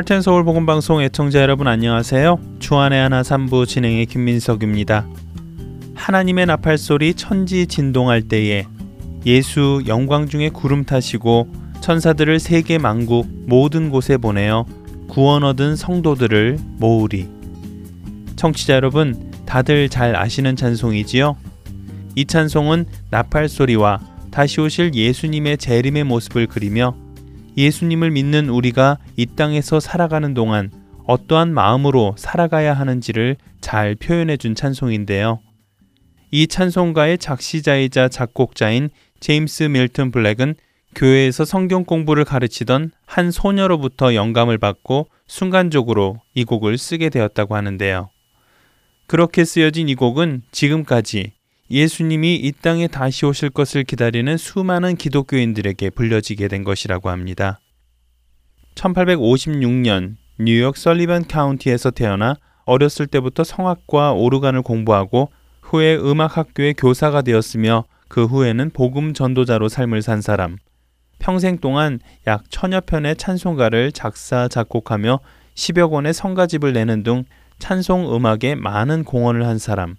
할텐 서울 복음방송 애청자 여러분 안녕하세요. 주안의 하나 삼부 진행의 김민석입니다. 하나님의 나팔 소리 천지 진동할 때에 예수 영광 중에 구름 타시고 천사들을 세계 만국 모든 곳에 보내어 구원 얻은 성도들을 모으리. 청취자 여러분, 다들 잘 아시는 찬송이지요? 이 찬송은 나팔 소리와 다시 오실 예수님의 재림의 모습을 그리며 예수님을 믿는 우리가 이 땅에서 살아가는 동안 어떠한 마음으로 살아가야 하는지를 잘 표현해 준 찬송인데요. 이 찬송가의 작시자이자 작곡자인 제임스 밀튼 블랙은 교회에서 성경 공부를 가르치던 한 소녀로부터 영감을 받고 순간적으로 이 곡을 쓰게 되었다고 하는데요. 그렇게 쓰여진 이 곡은 지금까지 예수님이 이 땅에 다시 오실 것을 기다리는 수많은 기독교인들에게 불려지게 된 것이라고 합니다. 1856년 뉴욕 설리반 카운티에서 태어나 어렸을 때부터 성악과 오르간을 공부하고 후에 음악학교의 교사가 되었으며 그 후에는 복음 전도자로 삶을 산 사람. 평생 동안 약 천여 편의 찬송가를 작사, 작곡하며 10여 권의 성가집을 내는 등 찬송 음악에 많은 공헌을 한 사람.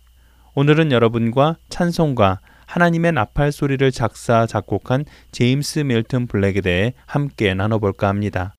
오늘은 여러분과 찬송가 하나님의 나팔 소리를 작사 작곡한 제임스 밀튼 블랙에 대해 함께 나눠볼까 합니다.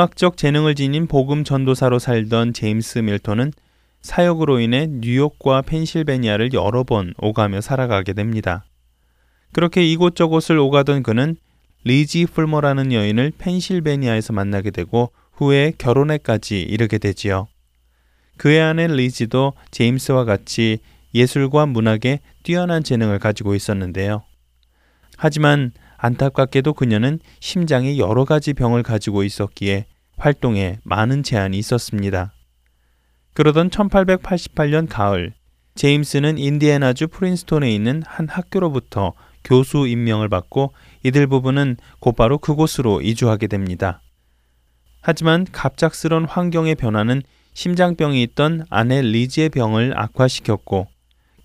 음악적 재능을 지닌 복음 전도사로 살던 제임스 밀턴은 사역으로 인해 뉴욕과 펜실베니아를 여러 번 오가며 살아가게 됩니다. 그렇게 이곳저곳을 오가던 그는 리지 풀머라는 여인을 펜실베니아에서 만나게 되고 후에 결혼에까지 이르게 되지요. 그의 아내 리지도 제임스와 같이 예술과 문학에 뛰어난 재능을 가지고 있었는데요. 하지만 안타깝게도 그녀는 심장에 여러 가지 병을 가지고 있었기에 활동에 많은 제한이 있었습니다. 그러던 1888년 가을, 제임스는 인디애나주 프린스톤에 있는 한 학교로부터 교수 임명을 받고 이들 부부는 곧바로 그곳으로 이주하게 됩니다. 하지만 갑작스런 환경의 변화는 심장병이 있던 아내 리지의 병을 악화시켰고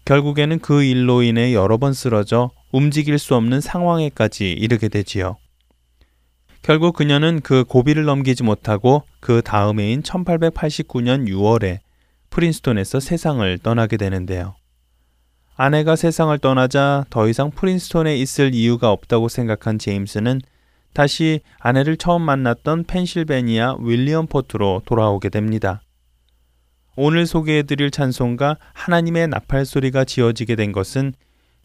결국에는 그 일로 인해 여러 번 쓰러져 움직일 수 없는 상황에까지 이르게 되지요. 결국 그녀는 그 고비를 넘기지 못하고 그 다음 해인 1889년 6월에 프린스톤에서 세상을 떠나게 되는데요. 아내가 세상을 떠나자 더 이상 프린스톤에 있을 이유가 없다고 생각한 제임스는 다시 아내를 처음 만났던 펜실베니아 윌리엄 포트로 돌아오게 됩니다. 오늘 소개해드릴 찬송가 하나님의 나팔 소리가 지어지게 된 것은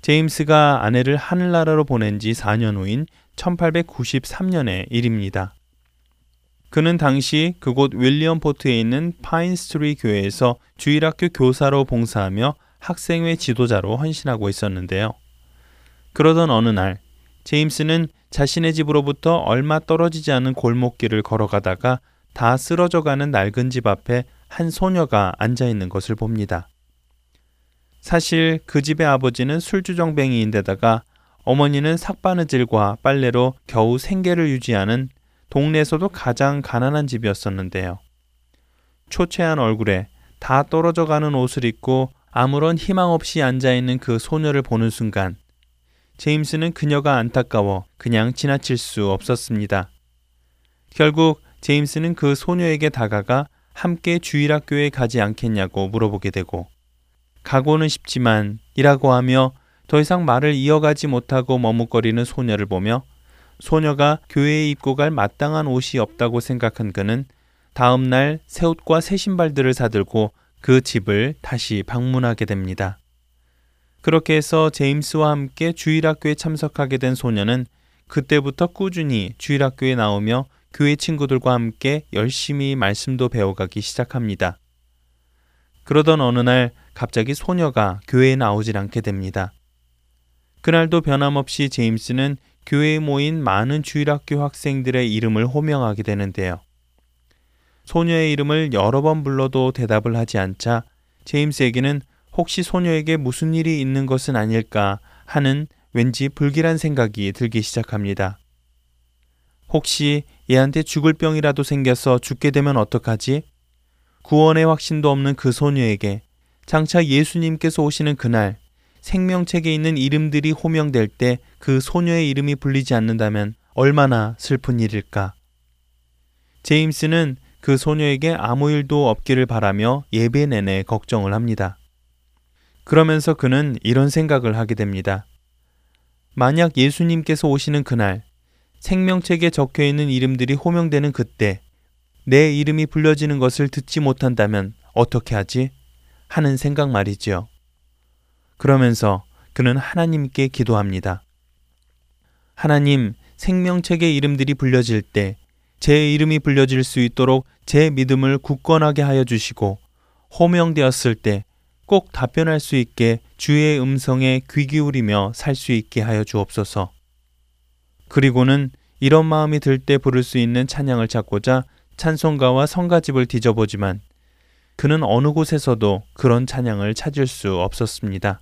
제임스가 아내를 하늘나라로 보낸 지 4년 후인 1893년의 일입니다. 그는 당시 그곳 윌리엄 포트에 있는 파인스트리 교회에서 주일학교 교사로 봉사하며 학생회 지도자로 헌신하고 있었는데요. 그러던 어느 날 제임스는 자신의 집으로부터 얼마 떨어지지 않은 골목길을 걸어가다가 다 쓰러져가는 낡은 집 앞에 한 소녀가 앉아 있는 것을 봅니다. 사실 그 집의 아버지는 술주정뱅이인데다가 어머니는 삭바느질과 빨래로 겨우 생계를 유지하는 동네에서도 가장 가난한 집이었었는데요. 초췌한 얼굴에 다 떨어져 가는 옷을 입고 아무런 희망 없이 앉아 있는 그 소녀를 보는 순간 제임스는 그녀가 안타까워 그냥 지나칠 수 없었습니다. 결국 제임스는 그 소녀에게 다가가 함께 주일학교에 가지 않겠냐고 물어보게 되고 가고는 싶지만 이라고 하며 더 이상 말을 이어가지 못하고 머뭇거리는 소녀를 보며 소녀가 교회에 입고 갈 마땅한 옷이 없다고 생각한 그는 다음 날 새 옷과 새 신발들을 사들고 그 집을 다시 방문하게 됩니다. 그렇게 해서 제임스와 함께 주일학교에 참석하게 된 소녀는 그때부터 꾸준히 주일학교에 나오며 교회 친구들과 함께 열심히 말씀도 배워가기 시작합니다. 그러던 어느 날 갑자기 소녀가 교회에 나오질 않게 됩니다. 그날도 변함없이 제임스는 교회에 모인 많은 주일학교 학생들의 이름을 호명하게 되는데요. 소녀의 이름을 여러 번 불러도 대답을 하지 않자 제임스에게는 혹시 소녀에게 무슨 일이 있는 것은 아닐까 하는 왠지 불길한 생각이 들기 시작합니다. 혹시 얘한테 죽을 병이라도 생겨서 죽게 되면 어떡하지? 구원의 확신도 없는 그 소녀에게 장차 예수님께서 오시는 그날 생명책에 있는 이름들이 호명될 때 그 소녀의 이름이 불리지 않는다면 얼마나 슬픈 일일까? 제임스는 그 소녀에게 아무 일도 없기를 바라며 예배 내내 걱정을 합니다. 그러면서 그는 이런 생각을 하게 됩니다. 만약 예수님께서 오시는 그날 생명책에 적혀 있는 이름들이 호명되는 그때 내 이름이 불려지는 것을 듣지 못한다면 어떻게 하지? 하는 생각 말이지요. 그러면서 그는 하나님께 기도합니다. 하나님, 생명책의 이름들이 불려질 때 제 이름이 불려질 수 있도록 제 믿음을 굳건하게 하여 주시고 호명되었을 때 꼭 답변할 수 있게 주의 음성에 귀 기울이며 살 수 있게 하여 주옵소서. 그리고는 이런 마음이 들 때 부를 수 있는 찬양을 찾고자 찬송가와 성가집을 뒤져보지만 그는 어느 곳에서도 그런 찬양을 찾을 수 없었습니다.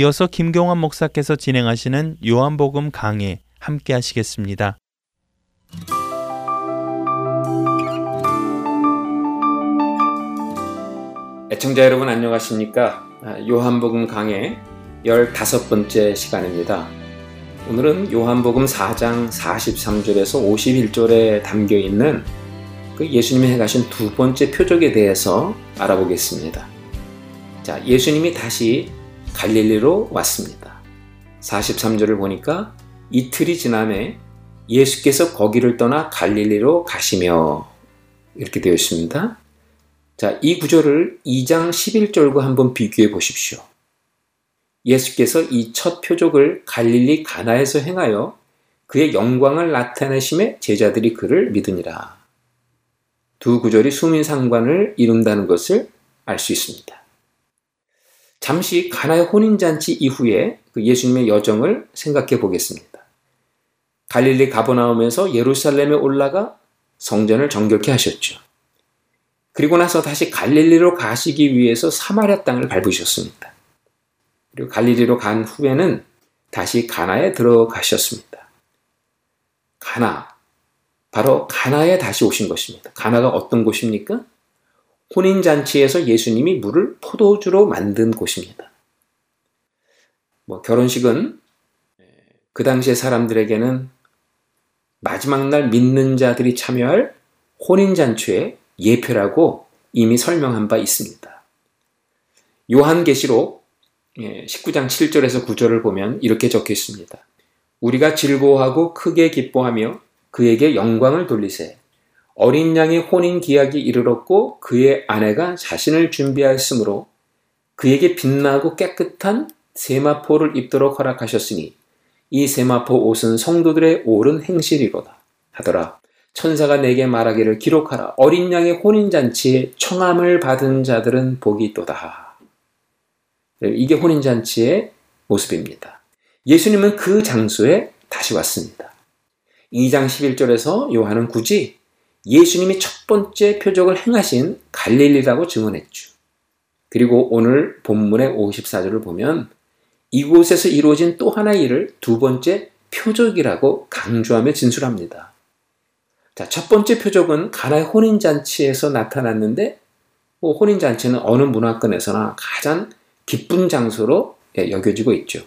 이어서 김경환 목사께서 진행하시는 요한복음 강해 함께 하시겠습니다. 애청자 여러분 안녕하십니까? 아, 요한복음 강의 15번째 시간입니다. 오늘은 요한복음 4장 43절에서 51절에 담겨 있는 그 예수님이 해가신 두 번째 표적에 대해서 알아보겠습니다. 자, 예수님이 다시 갈릴리로 왔습니다. 43절을 보니까 이틀이 지남에 예수께서 거기를 떠나 갈릴리로 가시며 이렇게 되어 있습니다. 자, 이 구절을 2장 11절과 한번 비교해 보십시오. 예수께서 이 첫 표적을 갈릴리 가나에서 행하여 그의 영광을 나타내심에 제자들이 그를 믿으니라. 두 구절이 수민상관을 이룬다는 것을 알 수 있습니다. 잠시 가나의 혼인잔치 이후에 그 예수님의 여정을 생각해 보겠습니다. 갈릴리 가버나움에서 예루살렘에 올라가 성전을 정결케 하셨죠. 그리고 나서 다시 갈릴리로 가시기 위해서 사마리아 땅을 밟으셨습니다. 그리고 갈릴리로 간 후에는 다시 가나에 들어가셨습니다. 가나, 바로 가나에 다시 오신 것입니다. 가나가 어떤 곳입니까? 혼인 잔치에서 예수님이 물을 포도주로 만든 곳입니다. 뭐 결혼식은 그 당시의 사람들에게는 마지막 날 믿는 자들이 참여할 혼인 잔치의 예표라고 이미 설명한 바 있습니다. 요한계시록 19장 7절에서 9절을 보면 이렇게 적혀 있습니다. 우리가 즐거워하고 크게 기뻐하며 그에게 영광을 돌리세. 어린 양의 혼인 기약이 이르렀고 그의 아내가 자신을 준비하였으므로 그에게 빛나고 깨끗한 세마포를 입도록 허락하셨으니 이 세마포 옷은 성도들의 옳은 행실이로다 하더라. 천사가 내게 말하기를 기록하라. 어린 양의 혼인잔치에 청함을 받은 자들은 복이 있도다. 이게 혼인잔치의 모습입니다. 예수님은 그 장소에 다시 왔습니다. 2장 11절에서 요한은 굳이 예수님이 첫 번째 표적을 행하신 갈릴리라고 증언했죠. 그리고 오늘 본문의 54절을 보면 이곳에서 이루어진 또 하나의 일을 두 번째 표적이라고 강조하며 진술합니다. 자, 첫 번째 표적은 가나의 혼인잔치에서 나타났는데, 뭐 혼인잔치는 어느 문화권에서나 가장 기쁜 장소로 예, 여겨지고 있죠.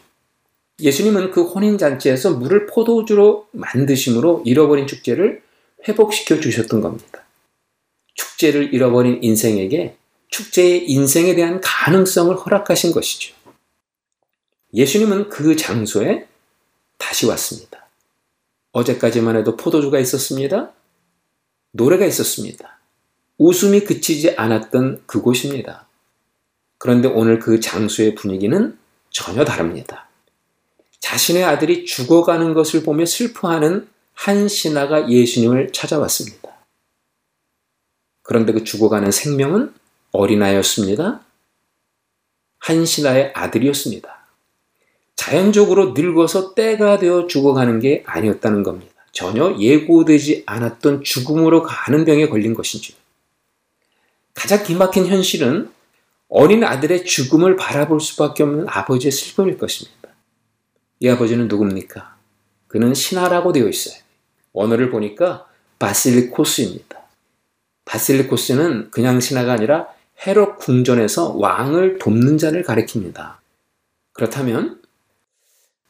예수님은 그 혼인잔치에서 물을 포도주로 만드심으로 잃어버린 축제를 회복시켜 주셨던 겁니다. 축제를 잃어버린 인생에게 축제의 인생에 대한 가능성을 허락하신 것이죠. 예수님은 그 장소에 다시 왔습니다. 어제까지만 해도 포도주가 있었습니다. 노래가 있었습니다. 웃음이 그치지 않았던 그곳입니다. 그런데 오늘 그 장소의 분위기는 전혀 다릅니다. 자신의 아들이 죽어가는 것을 보며 슬퍼하는 한 신하가 예수님을 찾아왔습니다. 그런데 그 죽어가는 생명은 어린아이였습니다. 한 신하의 아들이었습니다. 자연적으로 늙어서 때가 되어 죽어가는 게 아니었다는 겁니다. 전혀 예고되지 않았던 죽음으로 가는 병에 걸린 것인지. 가장 기막힌 현실은 어린 아들의 죽음을 바라볼 수밖에 없는 아버지의 슬픔일 것입니다. 이 아버지는 누굽니까? 그는 신하라고 되어 있어요. 언어를 보니까 바실리코스입니다. 바실리코스는 그냥 신하가 아니라 헤롯 궁전에서 왕을 돕는 자를 가리킵니다. 그렇다면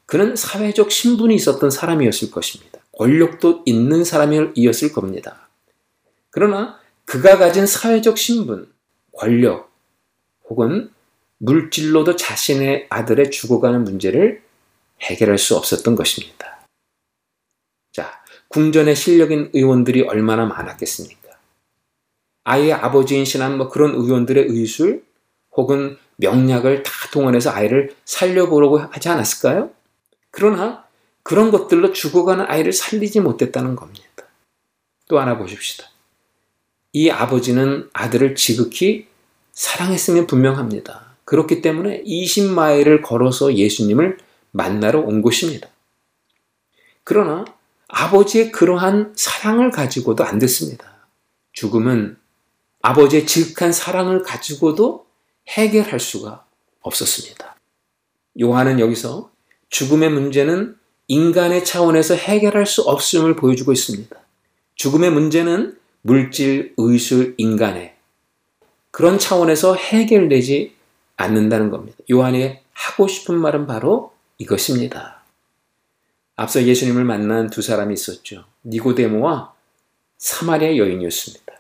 그는 사회적 신분이 있었던 사람이었을 것입니다. 권력도 있는 사람이었을 겁니다. 그러나 그가 가진 사회적 신분, 권력, 혹은 물질로도 자신의 아들의 죽어가는 문제를 해결할 수 없었던 것입니다. 자, 궁전에 실력인 의원들이 얼마나 많았겠습니까? 아이의 아버지인 신한 뭐 그런 의원들의 의술 혹은 명약을 다 동원해서 아이를 살려보려고 하지 않았을까요? 그러나 그런 것들로 죽어가는 아이를 살리지 못했다는 겁니다. 또 하나 보십시다. 이 아버지는 아들을 지극히 사랑했으면 분명합니다. 그렇기 때문에 20마일을 걸어서 예수님을 만나러 온 것입니다. 그러나 아버지의 그러한 사랑을 가지고도 안 됐습니다. 죽음은 아버지의 지극한 사랑을 가지고도 해결할 수가 없었습니다. 요한은 여기서 죽음의 문제는 인간의 차원에서 해결할 수 없음을 보여주고 있습니다. 죽음의 문제는 물질, 의술, 인간의 그런 차원에서 해결되지 않는다는 겁니다. 요한이 하고 싶은 말은 바로 이것입니다. 앞서 예수님을 만난 두 사람이 있었죠. 니고데모와 사마리아 여인이었습니다.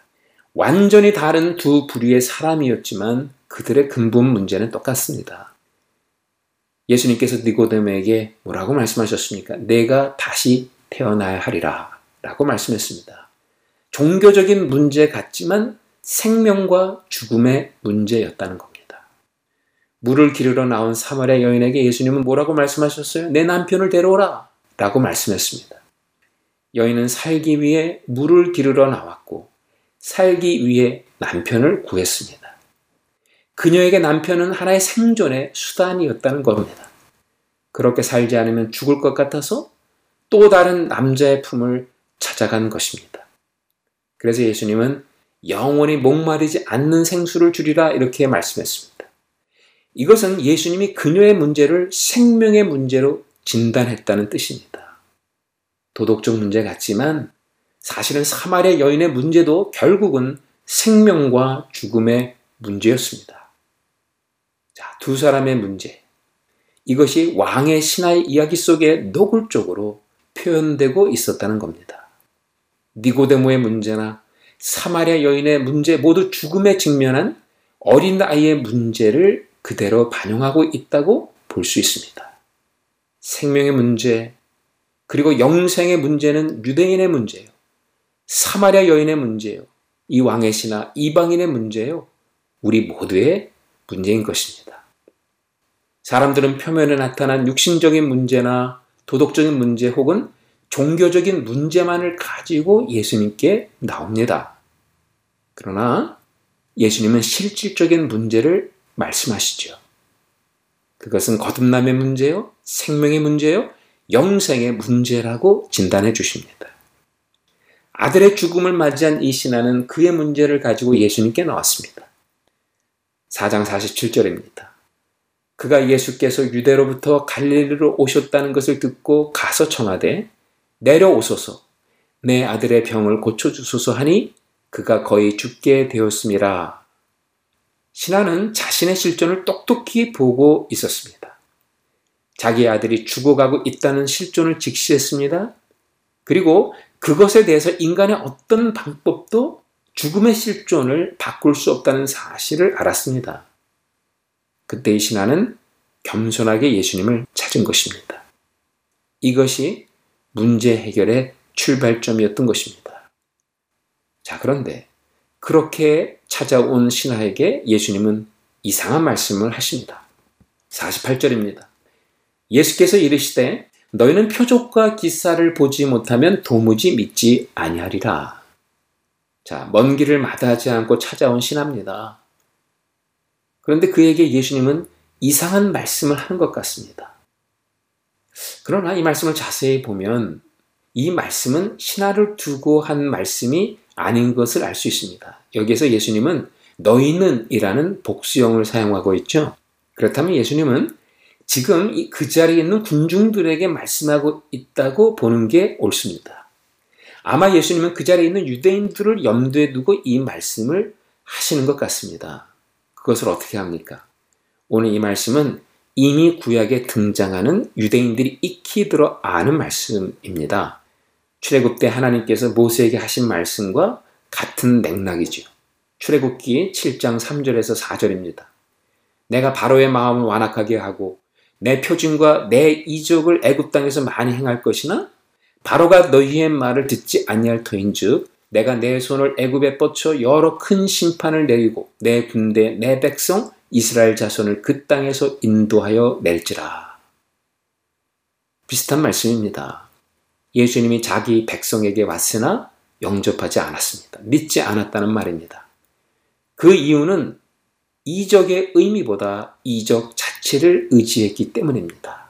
완전히 다른 두 부류의 사람이었지만 그들의 근본 문제는 똑같습니다. 예수님께서 니고데모에게 뭐라고 말씀하셨습니까? 내가 다시 태어나야 하리라 라고 말씀했습니다. 종교적인 문제 같지만 생명과 죽음의 문제였다는 겁니다. 물을 기르러 나온 사마리아 여인에게 예수님은 뭐라고 말씀하셨어요? 내 남편을 데려오라 라고 말씀했습니다. 여인은 살기 위해 물을 기르러 나왔고 살기 위해 남편을 구했습니다. 그녀에게 남편은 하나의 생존의 수단이었다는 겁니다. 그렇게 살지 않으면 죽을 것 같아서 또 다른 남자의 품을 찾아간 것입니다. 그래서 예수님은 영원히 목마르지 않는 생수를 주리라 이렇게 말씀했습니다. 이것은 예수님이 그녀의 문제를 생명의 문제로 진단했다는 뜻입니다. 도덕적 문제 같지만 사실은 사마리아 여인의 문제도 결국은 생명과 죽음의 문제였습니다. 자, 두 사람의 문제. 이것이 왕의 신화의 이야기 속에 노골적으로 표현되고 있었다는 겁니다. 니고데모의 문제나 사마리아 여인의 문제 모두 죽음에 직면한 어린 아이의 문제를 그대로 반영하고 있다고 볼 수 있습니다. 생명의 문제, 그리고 영생의 문제는 유대인의 문제예요. 사마리아 여인의 문제예요. 이 왕의 신하 이방인의 문제예요. 우리 모두의 문제인 것입니다. 사람들은 표면에 나타난 육신적인 문제나 도덕적인 문제 혹은 종교적인 문제만을 가지고 예수님께 나옵니다. 그러나 예수님은 실질적인 문제를 말씀하시죠. 그것은 거듭남의 문제요, 생명의 문제요, 영생의 문제라고 진단해 주십니다. 아들의 죽음을 맞이한 이 신하는 그의 문제를 가지고 예수님께 나왔습니다. 4장 47절입니다. 그가 예수께서 유대로부터 갈릴리로 오셨다는 것을 듣고 가서 청하되 내려오소서 내 아들의 병을 고쳐주소서 하니 그가 거의 죽게 되었습니다. 신하는 자신의 실존을 똑똑히 보고 있었습니다. 자기 아들이 죽어가고 있다는 실존을 직시했습니다. 그리고 그것에 대해서 인간의 어떤 방법도 죽음의 실존을 바꿀 수 없다는 사실을 알았습니다. 그때 이 신하는 겸손하게 예수님을 찾은 것입니다. 이것이 문제 해결의 출발점이었던 것입니다. 자, 그런데 그렇게 찾아온 신하에게 예수님은 이상한 말씀을 하십니다. 48절입니다. 예수께서 이르시되 너희는 표적과 기사를 보지 못하면 도무지 믿지 아니하리라. 자, 먼 길을 마다하지 않고 찾아온 신하입니다. 그런데 그에게 예수님은 이상한 말씀을 하는 것 같습니다. 그러나 이 말씀을 자세히 보면 이 말씀은 신하를 두고 한 말씀이 아닌 것을 알 수 있습니다. 여기에서 예수님은 너희는 이라는 복수형을 사용하고 있죠. 그렇다면 예수님은 지금 그 자리에 있는 군중들에게 말씀하고 있다고 보는 게 옳습니다. 아마 예수님은 그 자리에 있는 유대인들을 염두에 두고 이 말씀을 하시는 것 같습니다. 그것을 어떻게 합니까? 오늘 이 말씀은 이미 구약에 등장하는 유대인들이 익히 들어 아는 말씀입니다. 출애굽 때 하나님께서 모세에게 하신 말씀과 같은 맥락이죠. 출애굽기 7장 3절에서 4절입니다. 내가 바로의 마음을 완악하게 하고 내 표징과 내 이적을 애굽 땅에서 많이 행할 것이나 바로가 너희의 말을 듣지 아니할 터인즉 내가 내 손을 애굽에 뻗쳐 여러 큰 심판을 내리고 내 군대 내 백성 이스라엘 자손을 그 땅에서 인도하여 낼지라. 비슷한 말씀입니다. 예수님이 자기 백성에게 왔으나 영접하지 않았습니다. 믿지 않았다는 말입니다. 그 이유는 이적의 의미보다 이적 자체를 의지했기 때문입니다.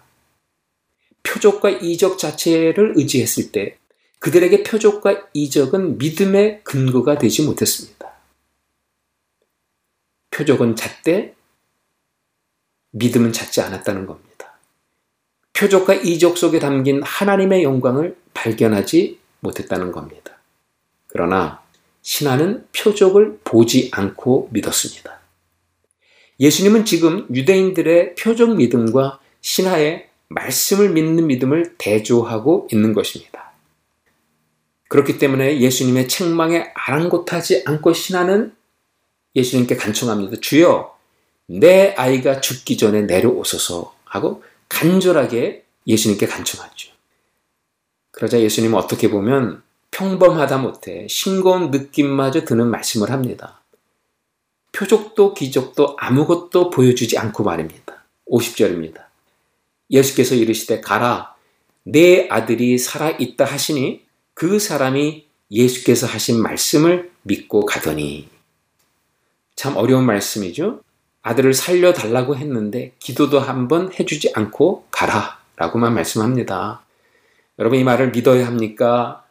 표적과 이적 자체를 의지했을 때 그들에게 표적과 이적은 믿음의 근거가 되지 못했습니다. 표적은 잣대, 믿음은 잦지 않았다는 겁니다. 표적과 이적 속에 담긴 하나님의 영광을 발견하지 못했다는 겁니다. 그러나 신하는 표적을 보지 않고 믿었습니다. 예수님은 지금 유대인들의 표적 믿음과 신하의 말씀을 믿는 믿음을 대조하고 있는 것입니다. 그렇기 때문에 예수님의 책망에 아랑곳하지 않고 신하는 예수님께 간청합니다. 주여, 내 아이가 죽기 전에 내려오소서 하고 간절하게 예수님께 간청하죠. 그러자 예수님은 어떻게 보면 평범하다 못해 싱거운 느낌마저 드는 말씀을 합니다. 표적도 기적도 아무것도 보여주지 않고 말입니다. 50절입니다. 예수께서 이르시되 가라 내 아들이 살아 있다 하시니 그 사람이 예수께서 하신 말씀을 믿고 가더니 참 어려운 말씀이죠. 아들을 살려 달라고 했는데 기도도 한번 해주지 않고 가라 라고만 말씀합니다. 여러분 이 말을 믿어야 합니까?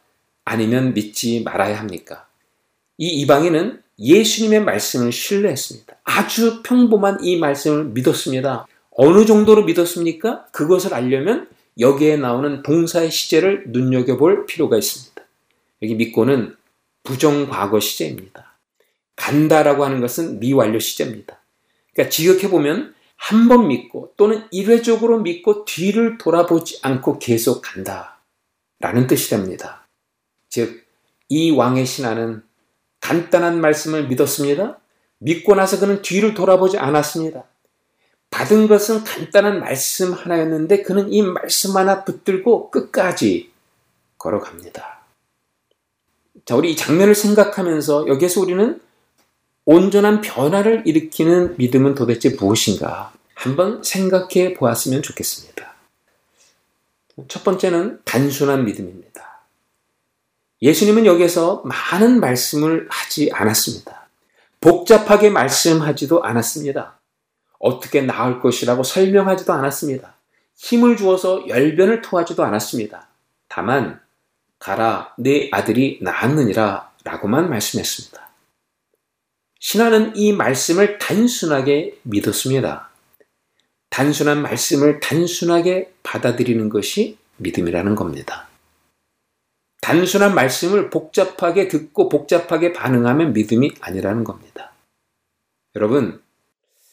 아니면 믿지 말아야 합니까? 이 이방인은 예수님의 말씀을 신뢰했습니다. 아주 평범한 이 말씀을 믿었습니다. 어느 정도로 믿었습니까? 그것을 알려면 여기에 나오는 동사의 시제를 눈여겨볼 필요가 있습니다. 여기 믿고는 부정과거 시제입니다. 간다라고 하는 것은 미완료 시제입니다. 그러니까 지역해보면 한 번 믿고 또는 일회적으로 믿고 뒤를 돌아보지 않고 계속 간다. 라는 뜻이 됩니다. 즉, 이 왕의 신하는 간단한 말씀을 믿었습니다. 믿고 나서 그는 뒤를 돌아보지 않았습니다. 받은 것은 간단한 말씀 하나였는데 그는 이 말씀 하나 붙들고 끝까지 걸어갑니다. 자, 우리 이 장면을 생각하면서 여기에서 우리는 온전한 변화를 일으키는 믿음은 도대체 무엇인가 한번 생각해 보았으면 좋겠습니다. 첫 번째는 단순한 믿음입니다. 예수님은 여기서 많은 말씀을 하지 않았습니다. 복잡하게 말씀하지도 않았습니다. 어떻게 나을 것이라고 설명하지도 않았습니다. 힘을 주어서 열변을 토하지도 않았습니다. 다만 가라 내 아들이 나았느니라 라고만 말씀했습니다. 신하는 이 말씀을 단순하게 믿었습니다. 단순한 말씀을 단순하게 받아들이는 것이 믿음이라는 겁니다. 단순한 말씀을 복잡하게 듣고 복잡하게 반응하면 믿음이 아니라는 겁니다. 여러분,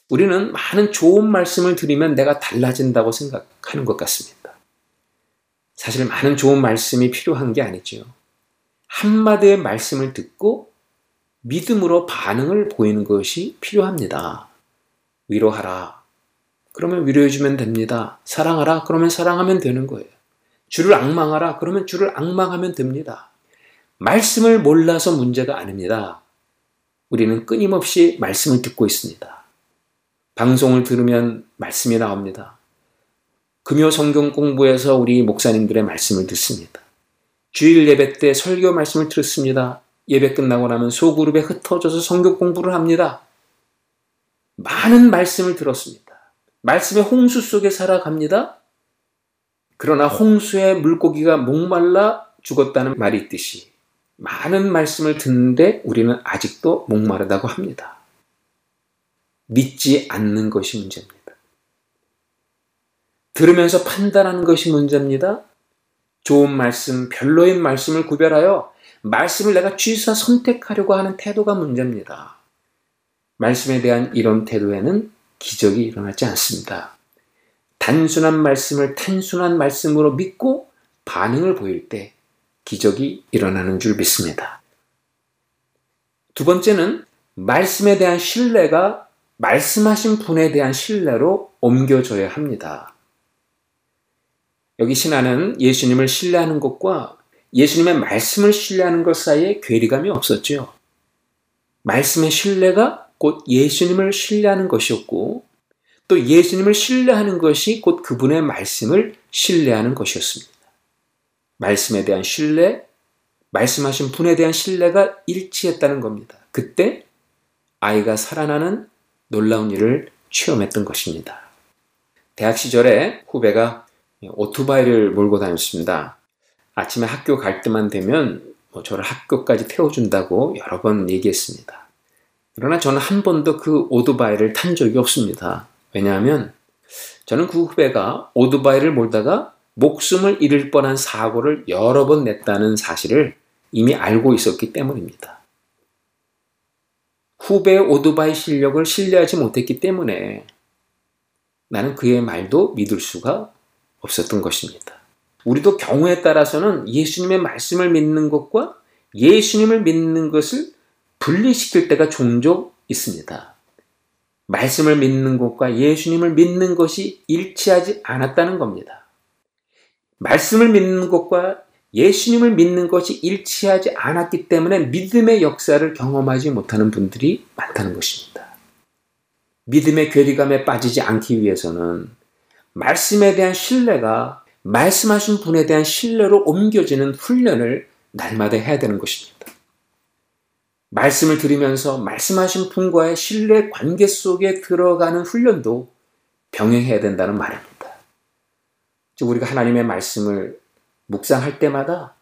우리는 많은 좋은 말씀을 들으면 내가 달라진다고 생각하는 것 같습니다. 사실 많은 좋은 말씀이 필요한 게 아니죠. 한마디의 말씀을 듣고 믿음으로 반응을 보이는 것이 필요합니다. 위로하라. 그러면 위로해주면 됩니다. 사랑하라. 그러면 사랑하면 되는 거예요. 주를 악망하라. 그러면 주를 악망하면 됩니다. 말씀을 몰라서 문제가 아닙니다. 우리는 끊임없이 말씀을 듣고 있습니다. 방송을 들으면 말씀이 나옵니다. 금요 성경 공부에서 우리 목사님들의 말씀을 듣습니다. 주일 예배 때 설교 말씀을 들었습니다. 예배 끝나고 나면 소그룹에 흩어져서 성경 공부를 합니다. 많은 말씀을 들었습니다. 말씀의 홍수 속에 살아갑니다. 그러나 홍수에 물고기가 목말라 죽었다는 말이 있듯이 많은 말씀을 듣는데 우리는 아직도 목마르다고 합니다. 믿지 않는 것이 문제입니다. 들으면서 판단하는 것이 문제입니다. 좋은 말씀, 별로인 말씀을 구별하여 말씀을 내가 취사 선택하려고 하는 태도가 문제입니다. 말씀에 대한 이런 태도에는 기적이 일어나지 않습니다. 단순한 말씀을 단순한 말씀으로 믿고 반응을 보일 때 기적이 일어나는 줄 믿습니다. 두 번째는 말씀에 대한 신뢰가 말씀하신 분에 대한 신뢰로 옮겨져야 합니다. 여기 신하는 예수님을 신뢰하는 것과 예수님의 말씀을 신뢰하는 것 사이에 괴리감이 없었죠. 말씀의 신뢰가 곧 예수님을 신뢰하는 것이었고 또 예수님을 신뢰하는 것이 곧 그분의 말씀을 신뢰하는 것이었습니다. 말씀에 대한 신뢰, 말씀하신 분에 대한 신뢰가 일치했다는 겁니다. 그때 아이가 살아나는 놀라운 일을 체험했던 것입니다. 대학 시절에 후배가 오토바이를 몰고 다녔습니다. 아침에 학교 갈 때만 되면 뭐 저를 학교까지 태워준다고 여러 번 얘기했습니다. 그러나 저는 한 번도 그 오토바이를 탄 적이 없습니다. 왜냐하면 저는 그 후배가 오토바이를 몰다가 목숨을 잃을 뻔한 사고를 여러 번 냈다는 사실을 이미 알고 있었기 때문입니다. 후배의 오토바이 실력을 신뢰하지 못했기 때문에 나는 그의 말도 믿을 수가 없었던 것입니다. 우리도 경우에 따라서는 예수님의 말씀을 믿는 것과 예수님을 믿는 것을 분리시킬 때가 종종 있습니다. 말씀을 믿는 것과 예수님을 믿는 것이 일치하지 않았다는 겁니다. 말씀을 믿는 것과 예수님을 믿는 것이 일치하지 않았기 때문에 믿음의 역사를 경험하지 못하는 분들이 많다는 것입니다. 믿음의 괴리감에 빠지지 않기 위해서는 말씀에 대한 신뢰가 말씀하신 분에 대한 신뢰로 옮겨지는 훈련을 날마다 해야 되는 것입니다. 말씀을 들으면서 말씀하신 분과의 신뢰 관계 속에 들어가는 훈련도 병행해야 된다는 말입니다. 즉, 우리가 하나님의 말씀을 묵상할 때마다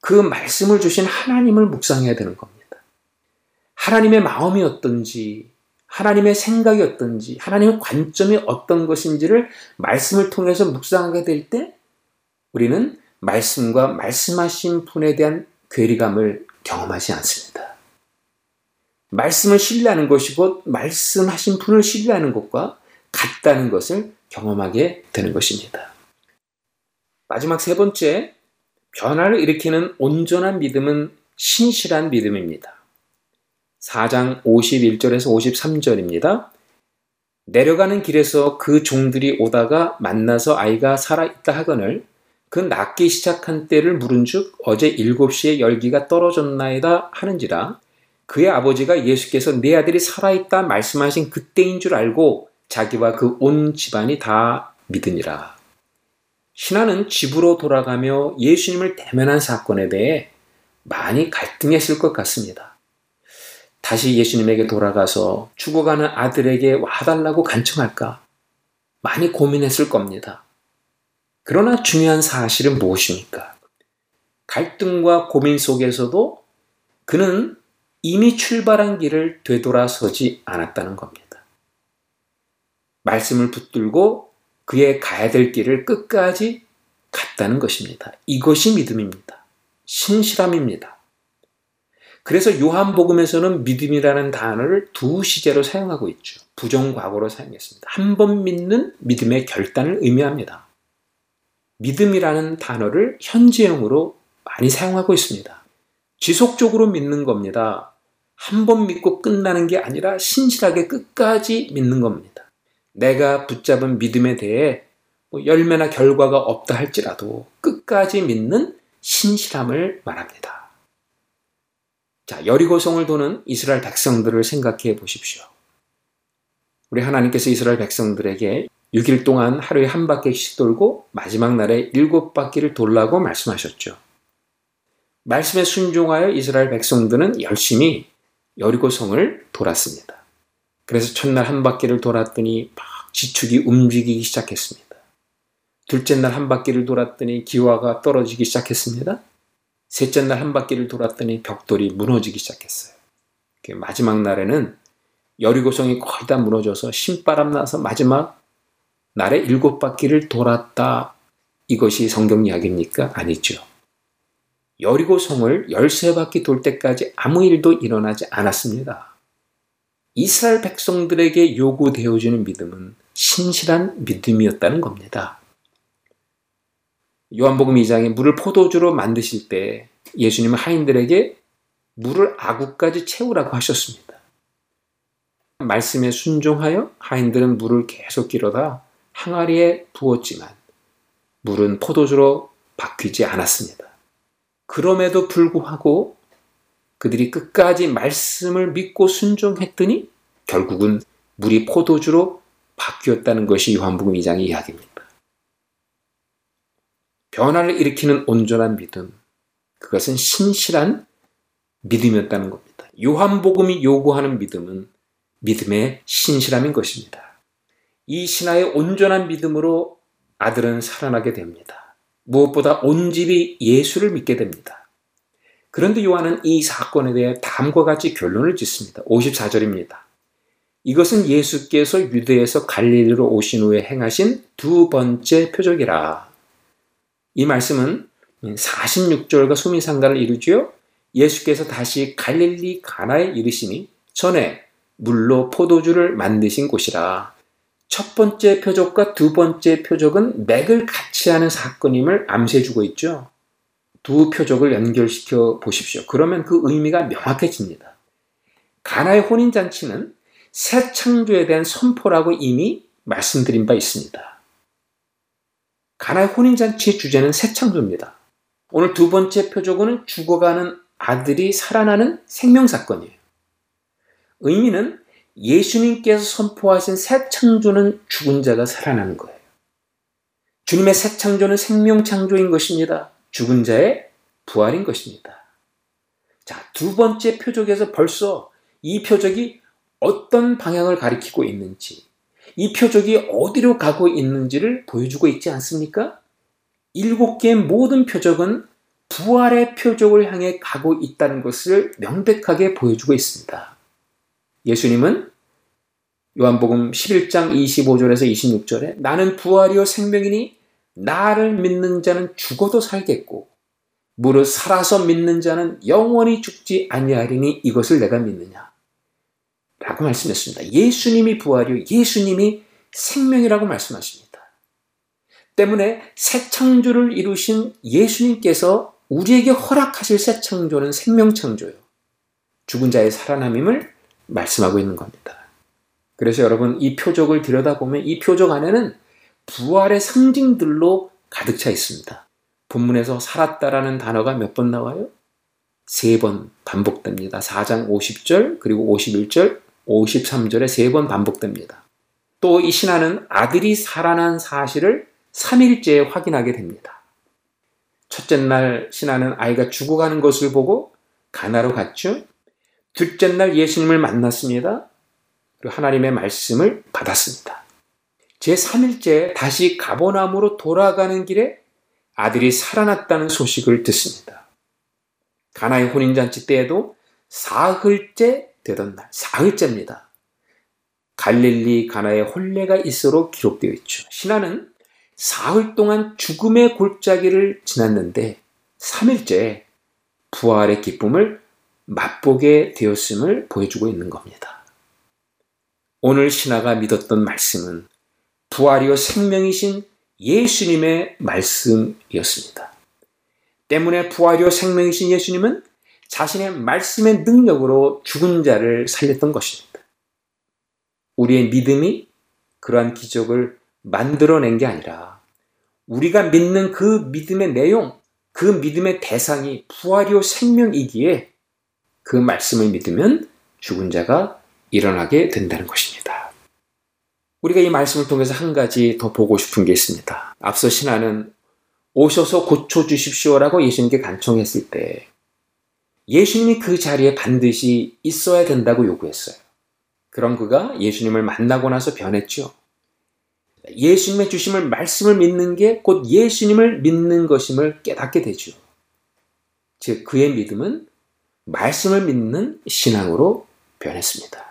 그 말씀을 주신 하나님을 묵상해야 되는 겁니다. 하나님의 마음이 어떤지, 하나님의 생각이 어떤지, 하나님의 관점이 어떤 것인지를 말씀을 통해서 묵상하게 될 때 우리는 말씀과 말씀하신 분에 대한 괴리감을 경험하지 않습니다. 말씀을 신뢰하는 것이 곧 말씀하신 분을 신뢰하는 것과 같다는 것을 경험하게 되는 것입니다. 마지막 세 번째, 변화를 일으키는 온전한 믿음은 신실한 믿음입니다. 4장 51절에서 53절입니다. 내려가는 길에서 그 종들이 오다가 만나서 아이가 살아있다 하거늘 그 낳기 시작한 때를 물은즉 어제 일곱 시에 열기가 떨어졌나이다 하는지라 그의 아버지가 예수께서 내 아들이 살아있다 말씀하신 그때인 줄 알고 자기와 그 온 집안이 다 믿으니라. 신하는 집으로 돌아가며 예수님을 대면한 사건에 대해 많이 갈등했을 것 같습니다. 다시 예수님에게 돌아가서 죽어가는 아들에게 와달라고 간청할까? 많이 고민했을 겁니다. 그러나 중요한 사실은 무엇입니까? 갈등과 고민 속에서도 그는 이미 출발한 길을 되돌아서지 않았다는 겁니다. 말씀을 붙들고 그의 가야 될 길을 끝까지 갔다는 것입니다. 이것이 믿음입니다. 신실함입니다. 그래서 요한복음에서는 믿음이라는 단어를 두 시제로 사용하고 있죠. 부정과거로 사용했습니다. 한 번 믿는 믿음의 결단을 의미합니다. 믿음이라는 단어를 현재형으로 많이 사용하고 있습니다. 지속적으로 믿는 겁니다. 한 번 믿고 끝나는 게 아니라 신실하게 끝까지 믿는 겁니다. 내가 붙잡은 믿음에 대해 뭐 열매나 결과가 없다 할지라도 끝까지 믿는 신실함을 말합니다. 자, 여리고성을 도는 이스라엘 백성들을 생각해 보십시오. 우리 하나님께서 이스라엘 백성들에게 6일 동안 하루에 한 바퀴씩 돌고 마지막 날에 일곱 바퀴를 돌라고 말씀하셨죠. 말씀에 순종하여 이스라엘 백성들은 열심히 여리고성을 돌았습니다. 그래서 첫날 한 바퀴를 돌았더니 막 지축이 움직이기 시작했습니다. 둘째 날 한 바퀴를 돌았더니 기와가 떨어지기 시작했습니다. 셋째 날 한 바퀴를 돌았더니 벽돌이 무너지기 시작했어요. 마지막 날에는 여리고성이 거의 다 무너져서 신바람 나서 마지막 날에 일곱 바퀴를 돌았다. 이것이 성경 이야기입니까? 아니죠. 여리고 성을 열세 바퀴 돌 때까지 아무 일도 일어나지 않았습니다. 이스라엘 백성들에게 요구되어지는 믿음은 신실한 믿음이었다는 겁니다. 요한복음 2장에 물을 포도주로 만드실 때 예수님은 하인들에게 물을 아구까지 채우라고 하셨습니다. 말씀에 순종하여 하인들은 물을 계속 길어다 항아리에 부었지만 물은 포도주로 바뀌지 않았습니다. 그럼에도 불구하고 그들이 끝까지 말씀을 믿고 순종했더니 결국은 물이 포도주로 바뀌었다는 것이 요한복음 2장의 이야기입니다. 변화를 일으키는 온전한 믿음, 그것은 신실한 믿음이었다는 겁니다. 요한복음이 요구하는 믿음은 믿음의 신실함인 것입니다. 이 신하의 온전한 믿음으로 아들은 살아나게 됩니다. 무엇보다 온 집이 예수를 믿게 됩니다. 그런데 요한은 이 사건에 대해 다음과 같이 결론을 짓습니다. 54절입니다. 이것은 예수께서 유대에서 갈릴리로 오신 후에 행하신 두 번째 표적이라. 이 말씀은 46절과 수미상가를 이루지요. 예수께서 다시 갈릴리 가나에 이르시니 전에 물로 포도주를 만드신 곳이라. 첫 번째 표적과 두 번째 표적은 맥을 같이 하는 사건임을 암시해주고 있죠. 두 표적을 연결시켜 보십시오. 그러면 그 의미가 명확해집니다. 가나의 혼인잔치는 새 창조에 대한 선포라고 이미 말씀드린 바 있습니다. 가나의 혼인잔치의 주제는 새 창조입니다. 오늘 두 번째 표적은 죽어가는 아들이 살아나는 생명사건이에요. 의미는 예수님께서 선포하신 새 창조는 죽은 자가 살아나는 거예요. 주님의 새 창조는 생명 창조인 것입니다. 죽은 자의 부활인 것입니다. 자, 두 번째 표적에서 벌써 이 표적이 어떤 방향을 가리키고 있는지, 이 표적이 어디로 가고 있는지를 보여주고 있지 않습니까? 일곱 개의 모든 표적은 부활의 표적을 향해 가고 있다는 것을 명백하게 보여주고 있습니다. 예수님은 요한복음 11장 25절에서 26절에 나는 부활이요 생명이니 나를 믿는 자는 죽어도 살겠고 무릇 살아서 믿는 자는 영원히 죽지 아니하리니 이것을 내가 믿느냐 라고 말씀했습니다. 예수님이 부활이요 예수님이 생명이라고 말씀하십니다. 때문에 새 창조를 이루신 예수님께서 우리에게 허락하실 새 창조는 생명 창조요. 죽은 자의 살아남임을 말씀하고 있는 겁니다. 그래서 여러분 이 표적을 들여다보면 이 표적 안에는 부활의 상징들로 가득 차 있습니다. 본문에서 살았다라는 단어가 몇 번 나와요? 세 번 반복됩니다. 4장 50절 그리고 51절 53절에 세 번 반복됩니다. 또 이 신하는 아들이 살아난 사실을 3일째에 확인하게 됩니다. 첫째 날 신하는 아이가 죽어가는 것을 보고 가나로 갔죠. 둘째 날 예수님을 만났습니다. 하나님의 말씀을 받았습니다. 제 3일째 다시 가보남으로 돌아가는 길에 아들이 살아났다는 소식을 듣습니다. 가나의 혼인잔치 때에도 사흘째 되던 날, 사흘째입니다. 갈릴리 가나의 혼례가 있어로 기록되어 있죠. 신하는 사흘 동안 죽음의 골짜기를 지났는데 3일째 부활의 기쁨을 맛보게 되었음을 보여주고 있는 겁니다. 오늘 신하가 믿었던 말씀은 부활이요 생명이신 예수님의 말씀이었습니다. 때문에 부활이요 생명이신 예수님은 자신의 말씀의 능력으로 죽은 자를 살렸던 것입니다. 우리의 믿음이 그러한 기적을 만들어낸 게 아니라 우리가 믿는 그 믿음의 내용, 그 믿음의 대상이 부활이요 생명이기에 그 말씀을 믿으면 죽은 자가 일어나게 된다는 것입니다. 우리가 이 말씀을 통해서 한 가지 더 보고 싶은 게 있습니다. 앞서 신하는 오셔서 고쳐 주십시오라고 예수님께 간청했을 때 예수님이 그 자리에 반드시 있어야 된다고 요구했어요. 그럼 그가 예수님을 만나고 나서 변했죠. 예수님의 주심을 말씀을 믿는 게 곧 예수님을 믿는 것임을 깨닫게 되죠. 즉 그의 믿음은 말씀을 믿는 신앙으로 변했습니다.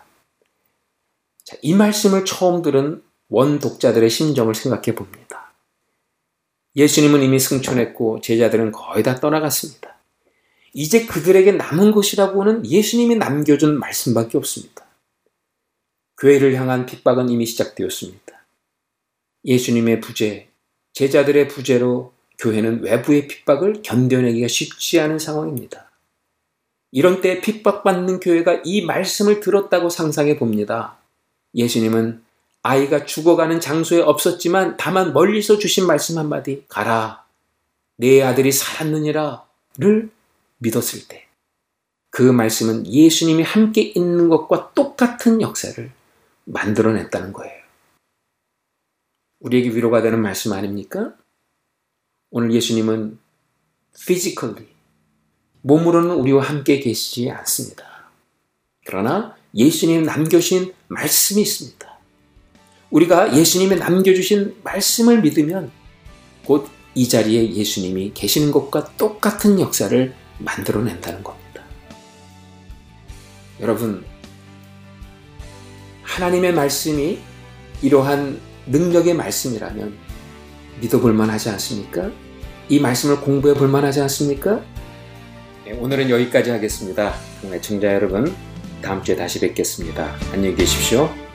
자, 이 말씀을 처음 들은 원 독자들의 심정을 생각해 봅니다. 예수님은 이미 승천했고 제자들은 거의 다 떠나갔습니다. 이제 그들에게 남은 것이라고는 예수님이 남겨준 말씀밖에 없습니다. 교회를 향한 핍박은 이미 시작되었습니다. 예수님의 부재, 제자들의 부재로 교회는 외부의 핍박을 견뎌내기가 쉽지 않은 상황입니다. 이런 때 핍박받는 교회가 이 말씀을 들었다고 상상해 봅니다. 예수님은 아이가 죽어가는 장소에 없었지만 다만 멀리서 주신 말씀 한마디, 가라. 내 아들이 살았느니라를 믿었을 때, 그 말씀은 예수님이 함께 있는 것과 똑같은 역사를 만들어냈다는 거예요. 우리에게 위로가 되는 말씀 아닙니까? 오늘 예수님은 physically, 몸으로는 우리와 함께 계시지 않습니다. 그러나 예수님 남겨주신 말씀이 있습니다. 우리가 예수님이 남겨주신 말씀을 믿으면 곧 이 자리에 예수님이 계시는 것과 똑같은 역사를 만들어낸다는 겁니다. 여러분, 하나님의 말씀이 이러한 능력의 말씀이라면 믿어볼 만하지 않습니까? 이 말씀을 공부해 볼 만하지 않습니까? 네, 오늘은 여기까지 하겠습니다. 청자 여러분, 다음 주에 다시 뵙겠습니다. 안녕히 계십시오.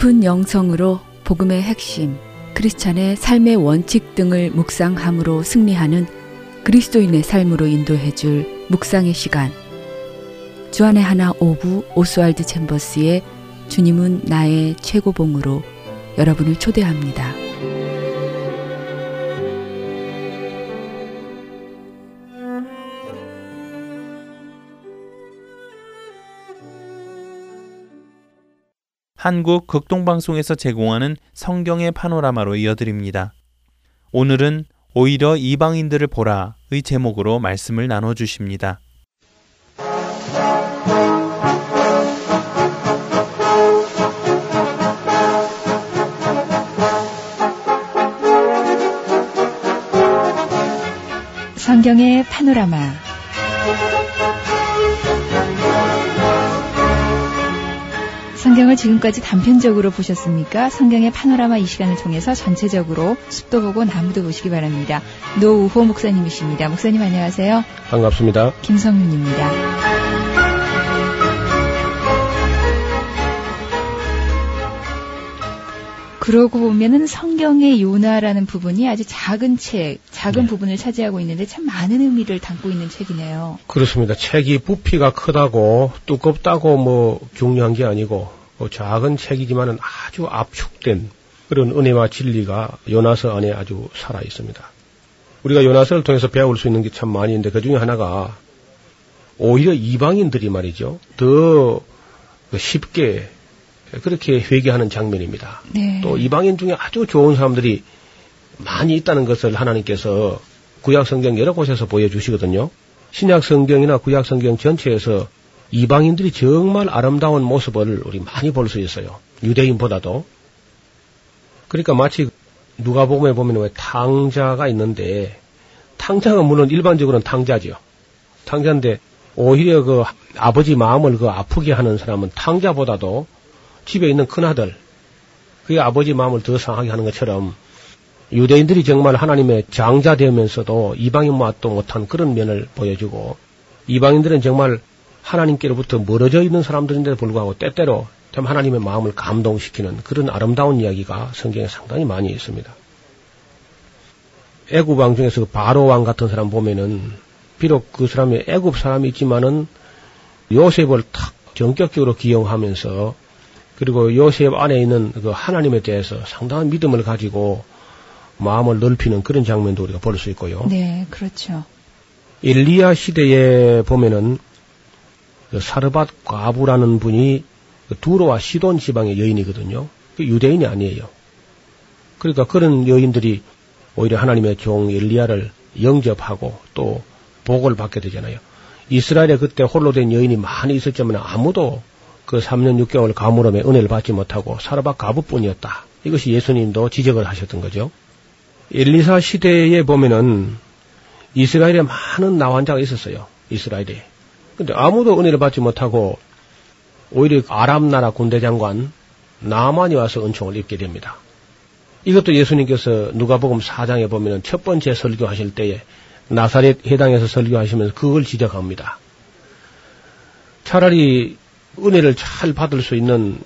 깊은 영성으로 복음의 핵심, 크리스찬의 삶의 원칙 등을 묵상함으로 승리하는 그리스도인의 삶으로 인도해 줄 묵상의 시간. 주안의 하나 오부 오스왈드 챔버스의 주님은 나의 최고봉으로 여러분을 초대합니다. 한국 극동방송에서 제공하는 성경의 파노라마로 이어드립니다. 오늘은 오히려 이방인들을 보라의 제목으로 말씀을 나눠주십니다. 성경의 파노라마. 성경을 지금까지 단편적으로 보셨습니까? 성경의 파노라마 이 시간을 통해서 전체적으로 숲도 보고 나무도 보시기 바랍니다. 노우호 목사님이십니다. 목사님 안녕하세요. 반갑습니다. 김성윤입니다. 그러고 보면은 성경의 요나라는 부분이 아주 작은 책, 작은 네. 부분을 차지하고 있는데 참 많은 의미를 담고 있는 책이네요. 그렇습니다. 책이 부피가 크다고 두껍다고 뭐 중요한 게 아니고 뭐 작은 책이지만은 아주 압축된 그런 은혜와 진리가 요나서 안에 아주 살아 있습니다. 우리가 요나서를 통해서 배울 수 있는 게 참 많이 있는데 그 중에 하나가 오히려 이방인들이 말이죠. 더 쉽게 그렇게 회개하는 장면입니다. 네. 또 이방인 중에 아주 좋은 사람들이 많이 있다는 것을 하나님께서 구약 성경 여러 곳에서 보여주시거든요. 신약 성경이나 구약 성경 전체에서 이방인들이 정말 아름다운 모습을 우리 많이 볼 수 있어요. 유대인보다도. 그러니까 마치 누가 보면 왜 탕자가 있는데 탕자가 물론 일반적으로는 탕자죠. 탕자인데 오히려 그 아버지 마음을 그 아프게 하는 사람은 탕자보다도 집에 있는 큰아들, 그게 아버지 마음을 더 상하게 하는 것처럼 유대인들이 정말 하나님의 장자 되면서도 이방인 맛도 못한 그런 면을 보여주고 이방인들은 정말 하나님께로부터 멀어져 있는 사람들인데도 불구하고 때때로 참 하나님의 마음을 감동시키는 그런 아름다운 이야기가 성경에 상당히 많이 있습니다. 애굽 왕 중에서 그 바로 왕 같은 사람 보면은 비록 그 사람이 애굽 사람이 있지만은 요셉을 탁 전격적으로 기용하면서 그리고 요셉 안에 있는 그 하나님에 대해서 상당한 믿음을 가지고 마음을 넓히는 그런 장면도 우리가 볼 수 있고요. 네, 그렇죠. 엘리야 시대에 보면은 그 사르밧 과부라는 분이 그 두로와 시돈 지방의 여인이거든요. 그 유대인이 아니에요. 그러니까 그런 여인들이 오히려 하나님의 종 엘리야를 영접하고 또 복을 받게 되잖아요. 이스라엘에 그때 홀로 된 여인이 많이 있었지만 아무도 그 3년 6개월 가물음에 은혜를 받지 못하고 사르밧 가부뿐이었다. 이것이 예수님도 지적을 하셨던 거죠. 엘리사 시대에 보면은 이스라엘에 많은 나환자가 있었어요. 이스라엘에. 근데 아무도 은혜를 받지 못하고 오히려 아람 나라 군대 장관 나만이 와서 은총을 입게 됩니다. 이것도 예수님께서 누가복음 4장에 보면은 첫 번째 설교하실 때에 나사렛 해당에서 설교하시면서 그걸 지적합니다. 차라리 은혜를 잘 받을 수 있는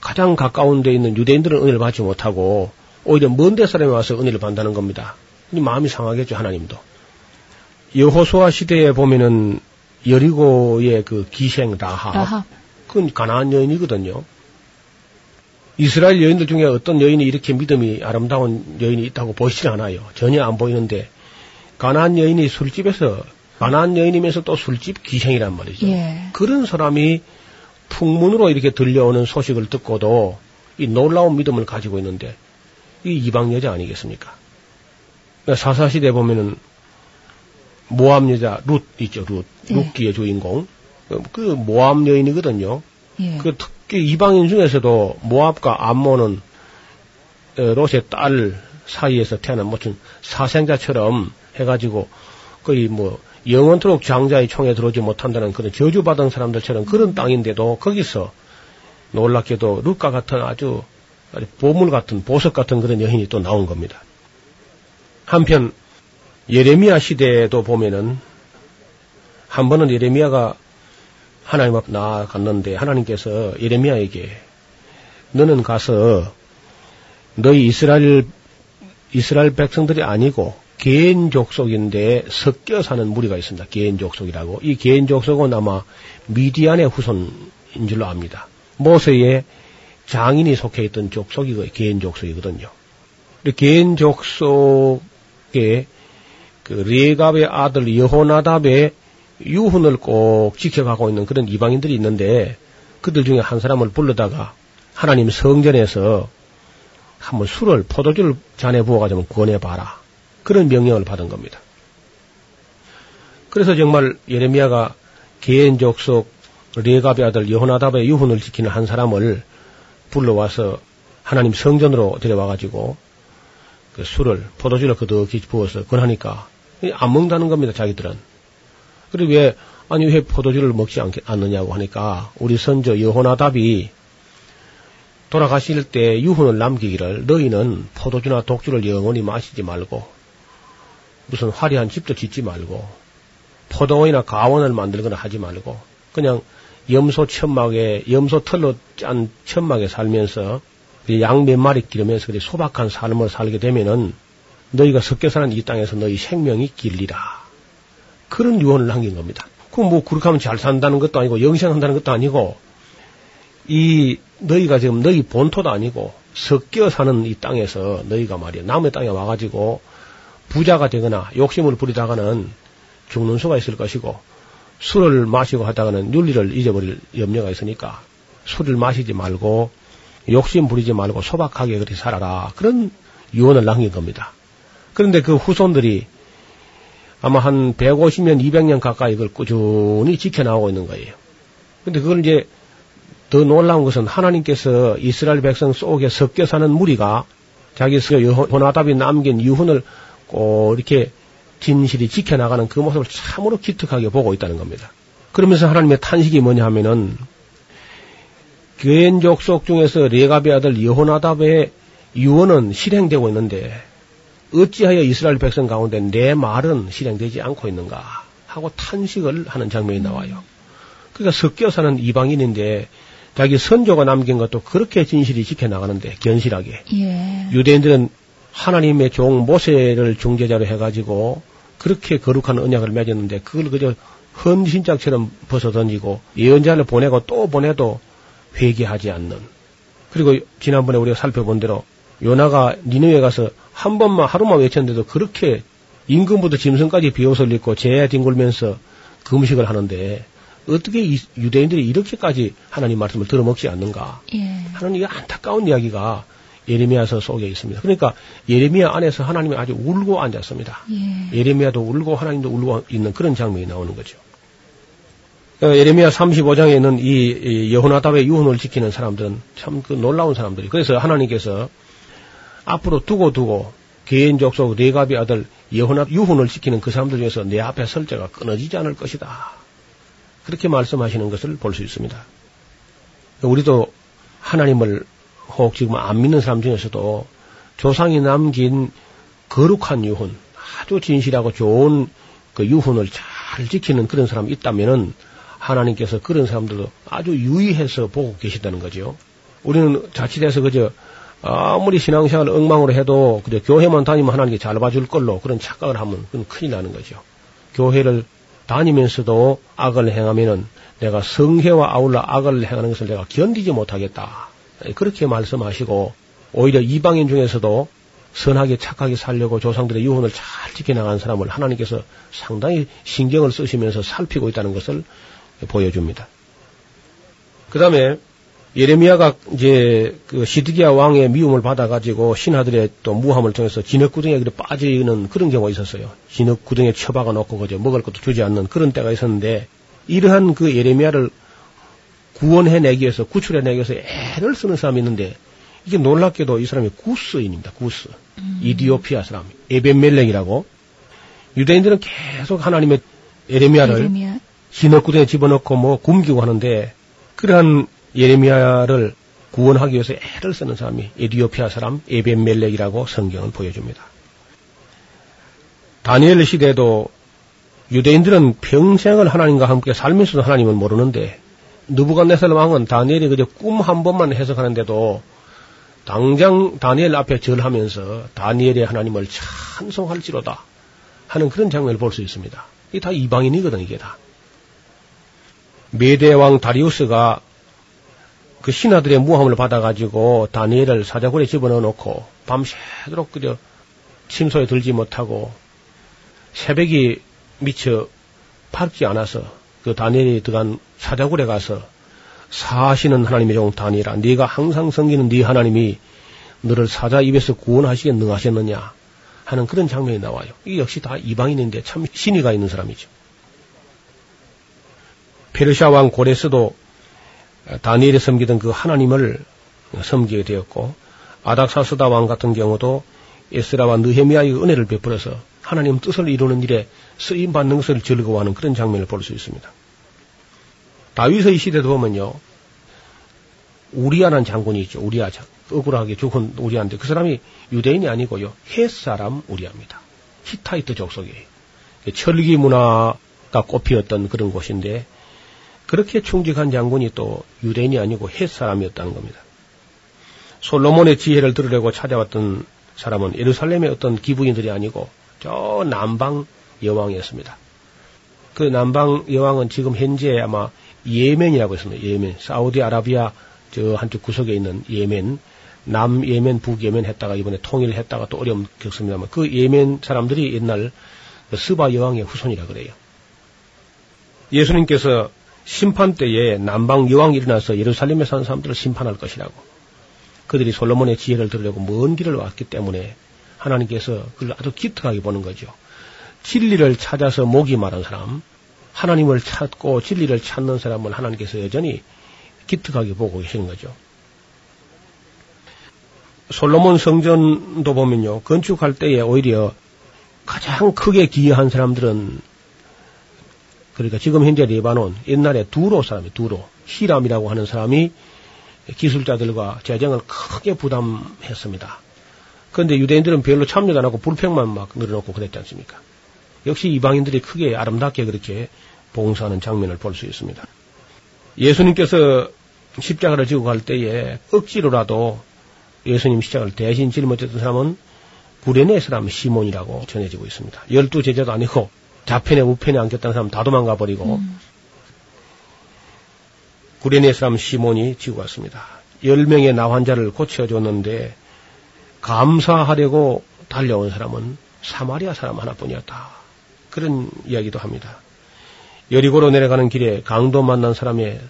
가장 가까운 데 있는 유대인들은 은혜를 받지 못하고 오히려 먼 데 사람이 와서 은혜를 받는다는 겁니다. 이 마음이 상하겠죠, 하나님도. 여호수아 시대에 보면은 여리고의 그 기생 라합, 라합. 그건 가나안 여인이거든요. 이스라엘 여인들 중에 어떤 여인이 이렇게 믿음이 아름다운 여인이 있다고 보이진 않아요. 전혀 안 보이는데 가나안 여인이 술집에서 가나안 여인이면서 또 술집 기생이란 말이죠. 예. 그런 사람이 풍문으로 이렇게 들려오는 소식을 듣고도 이 놀라운 믿음을 가지고 있는데 이 이방 여자 아니겠습니까? 사사시대 보면은 모함 여자 룻 있죠, 룻. 네. 룻기의 주인공. 그- 그 모함 여인이거든요. 예. 그 특히 이방인 중에서도 모압과 암몬은 어, 롯의 딸 사이에서 태어난 무슨 사생자처럼 해가지고 거의 뭐 영원토록 장자의 총에 들어오지 못한다는 그런 저주받은 사람들처럼 그런 땅인데도 거기서 놀랍게도 룻과 같은 아주 보물 같은 보석 같은 그런 여인이 또 나온 겁니다. 한편 예레미야 시대에도 보면은 한 번은 예레미야가 하나님 앞 나아갔는데 하나님께서 예레미야에게 너는 가서 너희 이스라엘 이스라엘 백성들이 아니고 개인 족속인데 섞여 사는 무리가 있습니다. 개인 족속이라고. 이 개인 족속은 아마 미디안의 후손인 줄로 압니다. 모세의 장인이 속해 있던 족속이 그 개인 족속이거든요. 개인 족속에 그 레갑의 아들 여호나답의 유훈을 꼭 지켜가고 있는 그런 이방인들이 있는데 그들 중에 한 사람을 불러다가 하나님 성전에서 한번 술을 포도주를 잔에 부어가지고 권해봐라. 그런 명령을 받은 겁니다. 그래서 정말 예레미야가 개인 족 속 레갑의 아들 여호나답의 유훈을 지키는 한 사람을 불러와서 하나님 성전으로 데려와가지고 그 술을 포도주를 그득히 부어서 권하니까 안 먹는다는 겁니다. 자기들은. 그리고 왜 아니 왜 포도주를 먹지 않, 않느냐고 하니까 우리 선조 여호나답이 돌아가실 때 유훈을 남기기를 너희는 포도주나 독주를 영원히 마시지 말고 무슨 화려한 집도 짓지 말고 포도원이나 가원을 만들거나 하지 말고 그냥 염소 천막에 염소 털로 짠 천막에 살면서 양 몇 마리 기르면서 소박한 삶을 살게 되면은 너희가 섞여 사는 이 땅에서 너희 생명이 길리라 그런 유언을 남긴 겁니다. 그럼 뭐 그렇게 하면 잘 산다는 것도 아니고 영생한다는 것도 아니고 이 너희가 지금 너희 본토도 아니고 섞여 사는 이 땅에서 너희가 말이야 남의 땅에 와가지고 부자가 되거나 욕심을 부리다가는 죽는 수가 있을 것이고 술을 마시고 하다가는 윤리를 잊어버릴 염려가 있으니까 술을 마시지 말고 욕심 부리지 말고 소박하게 그렇게 살아라 그런 유언을 남긴 겁니다. 그런데 그 후손들이 아마 한 150년, 200년 가까이 그걸 꾸준히 지켜나오고 있는 거예요. 근데 그걸 이제 더 놀라운 것은 하나님께서 이스라엘 백성 속에 섞여 사는 무리가 자기 호나답이 남긴 유훈을 꼭 이렇게 진실이 지켜나가는 그 모습을 참으로 기특하게 보고 있다는 겁니다. 그러면서 하나님의 탄식이 뭐냐 하면은 교인 족속 중에서 레가비 아들 여호나답의 유언은 실행되고 있는데 어찌하여 이스라엘 백성 가운데 내 말은 실행되지 않고 있는가 하고 탄식을 하는 장면이 나와요. 그러니까 섞여 사는 이방인인데 자기 선조가 남긴 것도 그렇게 진실이 지켜나가는데 견실하게 예. 유대인들은 하나님의 종 모세를 중재자로 해가지고 그렇게 거룩한 언약을 맺었는데 그걸 그저 헌신짝처럼 벗어던지고 예언자를 보내고 또 보내도 회개하지 않는 그리고 지난번에 우리가 살펴본 대로 요나가 니느웨 가서 한 번만 하루만 외쳤는데도 그렇게 임금부터 짐승까지 비옷을 입고 재에 뒹굴면서 금식을 하는데 어떻게 이 유대인들이 이렇게까지 하나님 말씀을 들어먹지 않는가? 예. 하는 이 안타까운 이야기가 예레미야서 속에 있습니다. 그러니까 예레미야 안에서 하나님이 아주 울고 앉았습니다. 예. 예레미야도 울고 하나님도 울고 있는 그런 장면이 나오는 거죠. 어, 예레미야 35장에는 이, 이 여호나답의 유언을 지키는 사람들은 참 그 놀라운 사람들이. 그래서 하나님께서 앞으로 두고 두고 개인 족속 레가비 아들 여호나 유훈을 지키는 그 사람들 중에서 내 앞에 설 자가 끊어지지 않을 것이다. 그렇게 말씀하시는 것을 볼 수 있습니다. 우리도 하나님을 혹 지금 안 믿는 사람 중에서도 조상이 남긴 거룩한 유훈, 아주 진실하고 좋은 그 유훈을 잘 지키는 그런 사람이 있다면은 하나님께서 그런 사람들도 아주 유의해서 보고 계시다는 거죠. 우리는 자칫해서 그저 아무리 신앙생활을 엉망으로 해도 그저 교회만 다니면 하나님께 잘 봐줄 걸로 그런 착각을 하면 그건 큰일 나는 거죠. 교회를 다니면서도 악을 행하면은 내가 성회와 아울러 악을 행하는 것을 내가 견디지 못하겠다. 그렇게 말씀하시고 오히려 이방인 중에서도 선하게 착하게 살려고 조상들의 유언을 잘 지켜나간 사람을 하나님께서 상당히 신경을 쓰시면서 살피고 있다는 것을 보여줍니다. 그 다음에 예레미야가 이제 그 시드기야 왕의 미움을 받아가지고 신하들의 또 무함을 통해서 진흙구덩이에 빠지는 그런 경우가 있었어요. 진흙구덩이에 처박아 놓고 그저 먹을 것도 주지 않는 그런 때가 있었는데 이러한 그 예레미야를 구원해내기 위해서 구출해내기 위해서 애를 쓰는 사람이 있는데 이게 놀랍게도 이 사람이 구스인입니다. 구스. 이디오피아 사람. 에벤멜렉이라고. 유대인들은 계속 하나님의 예레미야를 예레미야. 진흙구덩이에 집어넣고 뭐 굶기고 하는데 그러한 예레미야를 구원하기 위해서 애를 쓰는 사람이 에디오피아 사람 에벤멜렉이라고 성경은 보여줍니다. 다니엘 시대도 유대인들은 평생을 하나님과 함께 살면서도 하나님을 모르는데 느부갓네살 왕은 다니엘이 그저 꿈 한 번만 해석하는데도 당장 다니엘 앞에 절하면서 다니엘의 하나님을 찬송할지로다 하는 그런 장면을 볼 수 있습니다. 이게 다 이방인이거든, 이게 다. 메대 왕 다리우스가 그 신하들의 무함을 받아가지고 다니엘을 사자굴에 집어넣어 놓고 밤새도록 그저 침소에 들지 못하고 새벽이 미처 밝지 않아서 그 다니엘이 들어간 사자굴에 가서 사시는 하나님의 종 다니엘아 네가 항상 섬기는 네 하나님이 너를 사자 입에서 구원하시게 능하셨느냐 하는 그런 장면이 나와요. 이게 역시 다 이방인인데 참 신의가 있는 사람이죠. 페르시아 왕 고레스도 다니엘이 섬기던 그 하나님을 섬기게 되었고 아닥사스다 왕 같은 경우도 에스라와 느헤미야의 은혜를 베풀어서 하나님 뜻을 이루는 일에 쓰임 받는 것을 즐거워하는 그런 장면을 볼 수 있습니다. 다윗의 시대도 보면요. 우리아라는 장군이 있죠. 우리아 장. 억울하게 죽은 우리아인데 그 사람이 유대인이 아니고요. 헷 사람 우리아입니다. 히타이트 족속이에요. 철기 문화가 꽃피었던 그런 곳인데 그렇게 충직한 장군이 또 유대인이 아니고 헷 사람이었다는 겁니다. 솔로몬의 지혜를 들으려고 찾아왔던 사람은 예루살렘의 어떤 기부인들이 아니고 저 남방 여왕이었습니다. 그 남방 여왕은 지금 현재 아마 예멘이라고 있습니다. 예멘. 사우디아라비아 저 한쪽 구석에 있는 예멘. 남 예멘, 북 예멘 했다가 이번에 통일했다가 또 어려움 겪습니다만 그 예멘 사람들이 옛날 그 스바 여왕의 후손이라 그래요. 예수님께서 심판 때에 남방 여왕이 일어나서 예루살렘에 사는 사람들을 심판할 것이라고. 그들이 솔로몬의 지혜를 들으려고 먼 길을 왔기 때문에 하나님께서 그걸 아주 기특하게 보는 거죠. 진리를 찾아서 목이 마른 사람, 하나님을 찾고 진리를 찾는 사람을 하나님께서 여전히 기특하게 보고 계시는 거죠. 솔로몬 성전도 보면요, 건축할 때에 오히려 가장 크게 기여한 사람들은 그러니까 지금 현재 레바논, 옛날에 두로 사람이 두로, 히람이라고 하는 사람이 기술자들과 재정을 크게 부담했습니다. 그런데 유대인들은 별로 참여도 안 하고 불평만 막 늘어놓고 그랬지 않습니까? 역시 이방인들이 크게 아름답게 그렇게 봉사하는 장면을 볼 수 있습니다. 예수님께서 십자가를 지고 갈 때에 억지로라도 예수님 십자가를 대신 짊어졌던 사람은 구레네 사람 시몬이라고 전해지고 있습니다. 열두 제자도 아니고 좌편에 우편에 안겼다는 사람 다 도망가 버리고 음. 구레네 사람 시몬이 지고 왔습니다. 열 명의 나 환자를 고쳐줬는데 감사하려고 달려온 사람은 사마리아 사람 하나뿐이었다. 그런 이야기도 합니다. 여리고로 내려가는 길에 강도 만난 사람의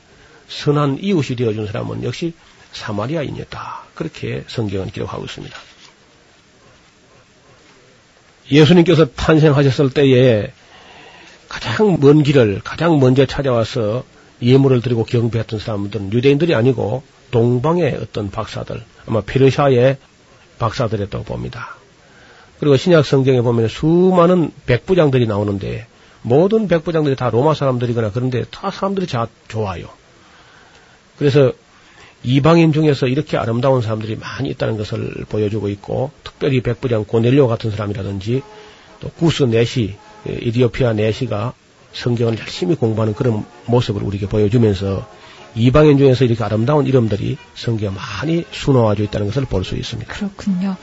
선한 이웃이 되어준 사람은 역시 사마리아인이었다. 그렇게 성경은 기록하고 있습니다. 예수님께서 탄생하셨을 때에 가장 먼 길을 가장 먼저 찾아와서 예물을 드리고 경배했던 사람들은 유대인들이 아니고 동방의 어떤 박사들, 아마 페르시아의 박사들이었다고 봅니다. 그리고 신약 성경에 보면 수많은 백부장들이 나오는데 모든 백부장들이 다 로마 사람들이거나 그런데 다 사람들이 다 좋아요. 그래서 이방인 중에서 이렇게 아름다운 사람들이 많이 있다는 것을 보여주고 있고 특별히 백부장 고넬료 같은 사람이라든지 또 구스 네시 이디오피아 네시가 성경을 열심히 공부하는 그런 모습을 우리에게 보여주면서 이방인 중에서 이렇게 아름다운 이름들이 성경에 많이 수놓아져 있다는 것을 볼 수 있습니다. 그렇군요.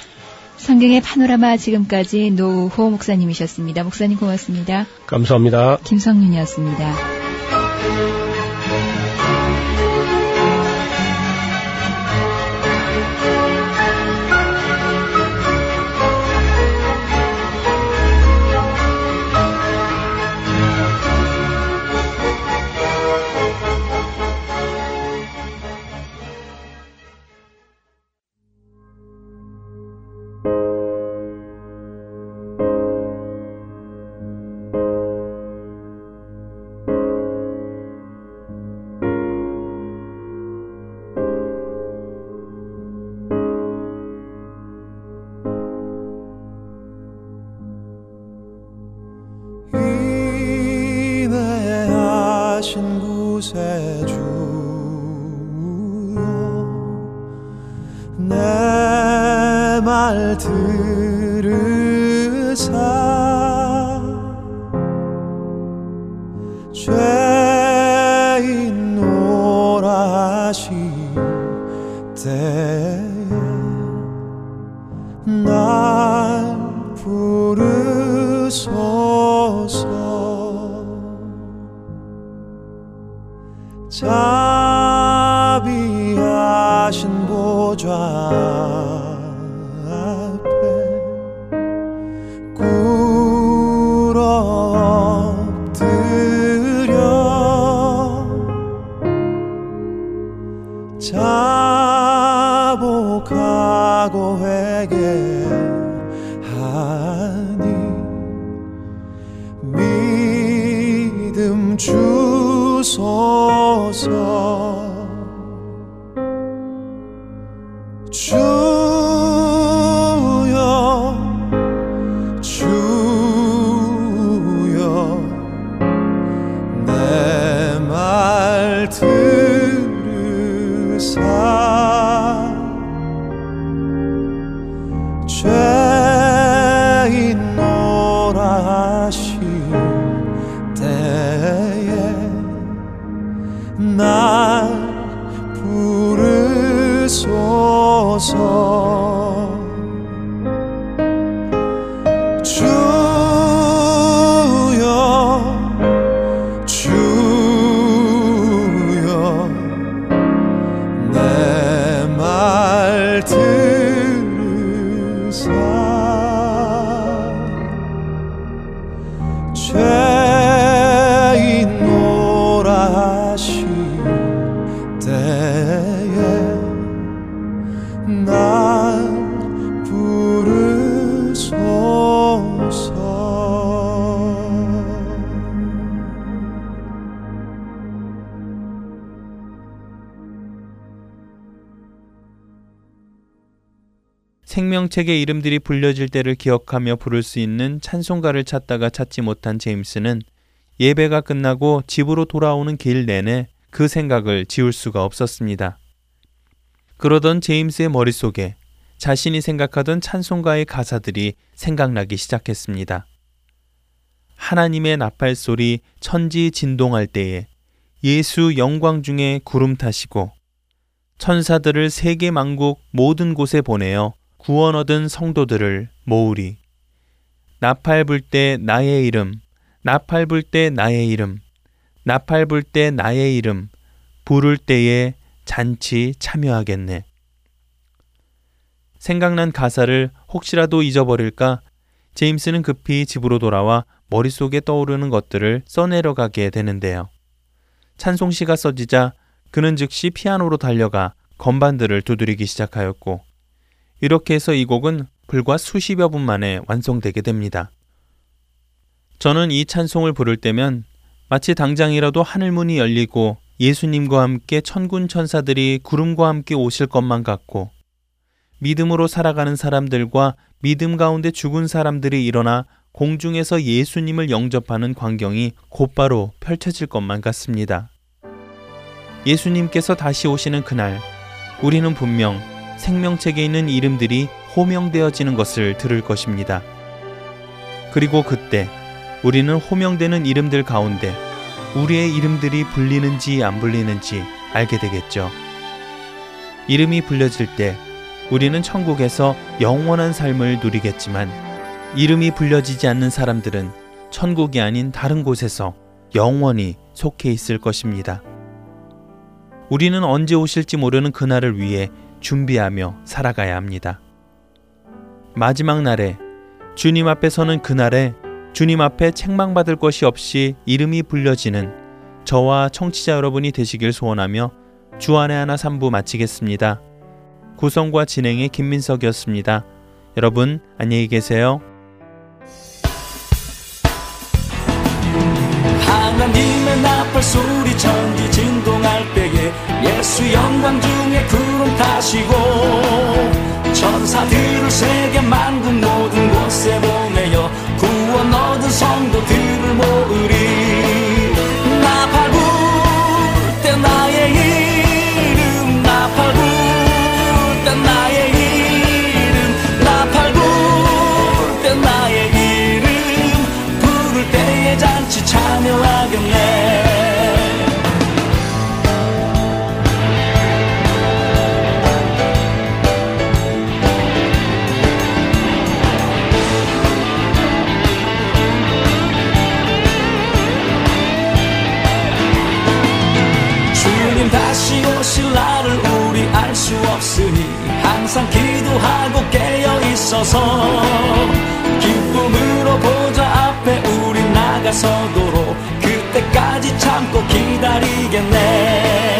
성경의 파노라마 지금까지 노우호 목사님이셨습니다. 목사님 고맙습니다. 감사합니다. 김성윤이었습니다. 자복하고 회개하니 믿음 주소서 생명책의 이름들이 불려질 때를 기억하며 부를 수 있는 찬송가를 찾다가 찾지 못한 제임스는 예배가 끝나고 집으로 돌아오는 길 내내 그 생각을 지울 수가 없었습니다. 그러던 제임스의 머릿속에 자신이 생각하던 찬송가의 가사들이 생각나기 시작했습니다. 하나님의 나팔 소리 천지 진동할 때에 예수 영광 중에 구름 타시고 천사들을 세계 만국 모든 곳에 보내어 구원 얻은 성도들을 모으리. 나팔 불 때 나의 이름, 나팔 불 때 나의 이름, 나팔 불 때 나의 이름, 부를 때에 잔치 참여하겠네. 생각난 가사를 혹시라도 잊어버릴까 제임스는 급히 집으로 돌아와 머릿속에 떠오르는 것들을 써내려 가게 되는데요. 찬송시가 써지자 그는 즉시 피아노로 달려가 건반들을 두드리기 시작하였고 이렇게 해서 이 곡은 불과 수십여 분 만에 완성되게 됩니다. 저는 이 찬송을 부를 때면 마치 당장이라도 하늘문이 열리고 예수님과 함께 천군 천사들이 구름과 함께 오실 것만 같고 믿음으로 살아가는 사람들과 믿음 가운데 죽은 사람들이 일어나 공중에서 예수님을 영접하는 광경이 곧바로 펼쳐질 것만 같습니다. 예수님께서 다시 오시는 그날, 우리는 분명 생명책에 있는 이름들이 호명되어지는 것을 들을 것입니다. 그리고 그때 우리는 호명되는 이름들 가운데 우리의 이름들이 불리는지 안 불리는지 알게 되겠죠. 이름이 불려질 때 우리는 천국에서 영원한 삶을 누리겠지만 이름이 불려지지 않는 사람들은 천국이 아닌 다른 곳에서 영원히 속해 있을 것입니다. 우리는 언제 오실지 모르는 그날을 위해 준비하며 살아가야 합니다. 마지막 날에 주님 앞에 서는 그날에 주님 앞에 책망받을 것이 없이 이름이 불려지는 저와 청취자 여러분이 되시길 소원하며 주안의 하나 3부 마치겠습니다. 구성과 진행의 김민석이었습니다. 여러분 안녕히 계세요. 하나님의 나팔 소리 천 때에 예수 영광 중에 구름 타시고 천사들을 세계 만국 모든 서도록 그때까지 참고 기다리겠네.